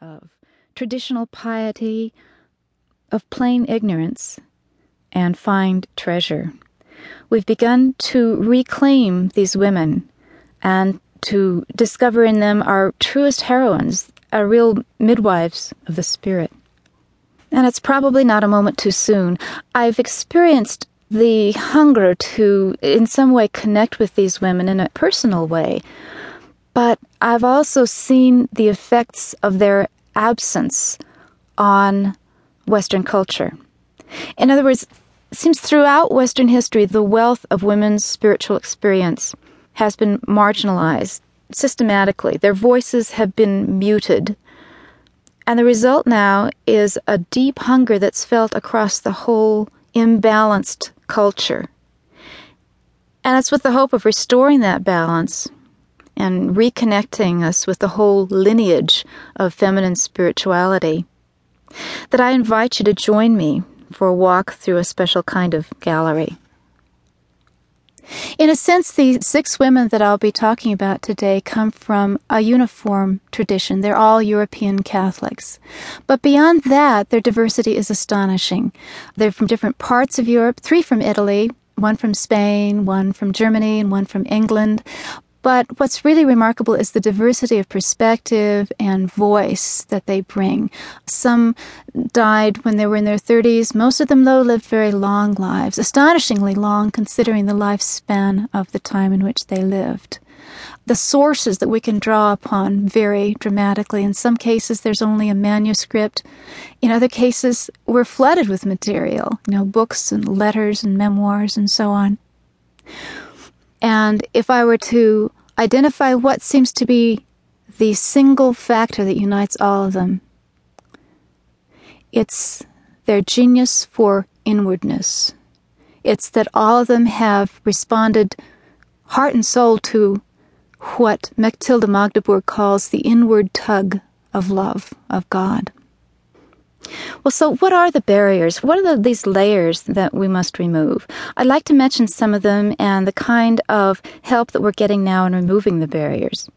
of traditional piety, of plain ignorance, and find treasure. We've begun to reclaim these women and to discover in them our truest heroines, our real midwives of the spirit. And it's probably not a moment too soon. I've experienced the hunger to, in some way, connect with these women in a personal way. But I've also seen the effects of their absence on Western culture. In other words, it seems throughout Western history, the wealth of women's spiritual experience has been marginalized systematically. Their voices have been muted. And the result now is a deep hunger that's felt across the whole imbalanced culture. And it's with the hope of restoring that balance and reconnecting us with the whole lineage of feminine spirituality that I invite you to join me for a walk through a special kind of gallery. In a sense, the six women that I'll be talking about today come from a uniform tradition. They're all European Catholics. But beyond that, their diversity is astonishing. They're from different parts of Europe, three from Italy, one from Spain, one from Germany, and one from England. But what's really remarkable is the diversity of perspective and voice that they bring. Some died when they were in their 30s. Most of them, though, lived very long lives, astonishingly long considering the lifespan of the time in which they lived. The sources that we can draw upon vary dramatically. In some cases, there's only a manuscript. In other cases, we're flooded with material, you know, books and letters and memoirs and so on. And if I were to identify what seems to be the single factor that unites all of them, it's their genius for inwardness. It's that all of them have responded heart and soul to what Mechthild Magdeburg calls the inward tug of love of God. Well, so what are the barriers? What are the, these layers that we must remove? I'd like to mention some of them and the kind of help that we're getting now in removing the barriers.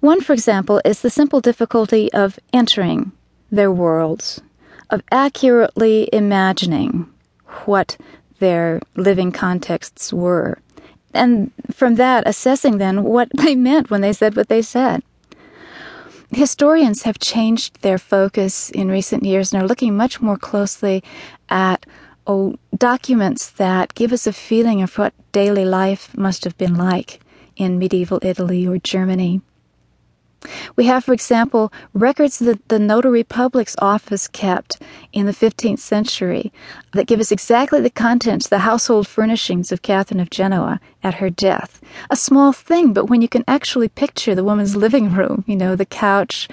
One, for example, is the simple difficulty of entering their worlds, of accurately imagining what their living contexts were, and from that assessing then what they meant when they said what they said. Historians have changed their focus in recent years and are looking much more closely at oh, documents that give us a feeling of what daily life must have been like in medieval Italy or Germany. We have, for example, records that the notary public's office kept in the 15th century that give us exactly the contents, the household furnishings of Catherine of Genoa at her death. A small thing, but when you can actually picture the woman's living room, you know, the couch,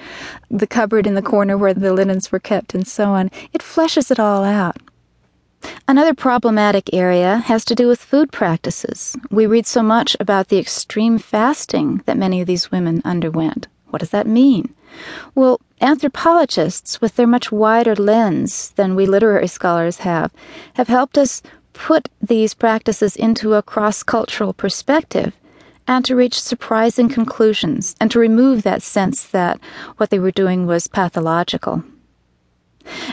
the cupboard in the corner where the linens were kept, and so on, it fleshes it all out. Another problematic area has to do with food practices. We read so much about the extreme fasting that many of these women underwent. What does that mean? Well, anthropologists, with their much wider lens than we literary scholars have, have helped us put these practices into a cross cultural perspective and to reach surprising conclusions and to remove that sense that what they were doing was pathological.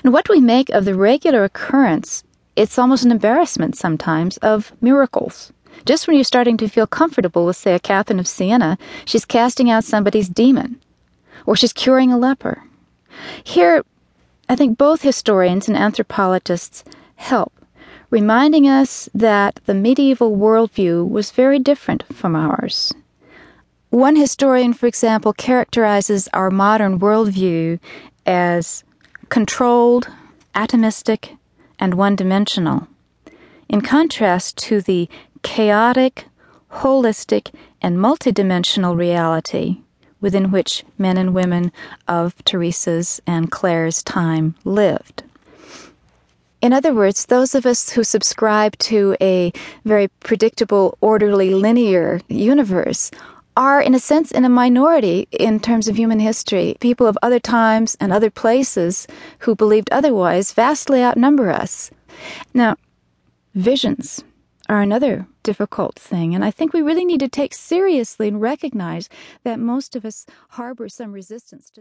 And what we make of the regular occurrence, it's almost an embarrassment sometimes, of miracles. Just when you're starting to feel comfortable with, say, a Catherine of Siena, she's casting out somebody's demon, or she's curing a leper. Here, I think both historians and anthropologists help, reminding us that the medieval worldview was very different from ours. One historian, for example, characterizes our modern worldview as controlled, atomistic, and one dimensional, in contrast to the chaotic, holistic, and multidimensional reality within which men and women of Teresa's and Clare's time lived. In other words, those of us who subscribe to a very predictable, orderly, linear universe are, in a sense, in a minority in terms of human history. People of other times and other places who believed otherwise vastly outnumber us. Now, visions are another difficult thing. And I think we really need to take seriously and recognize that most of us harbor some resistance to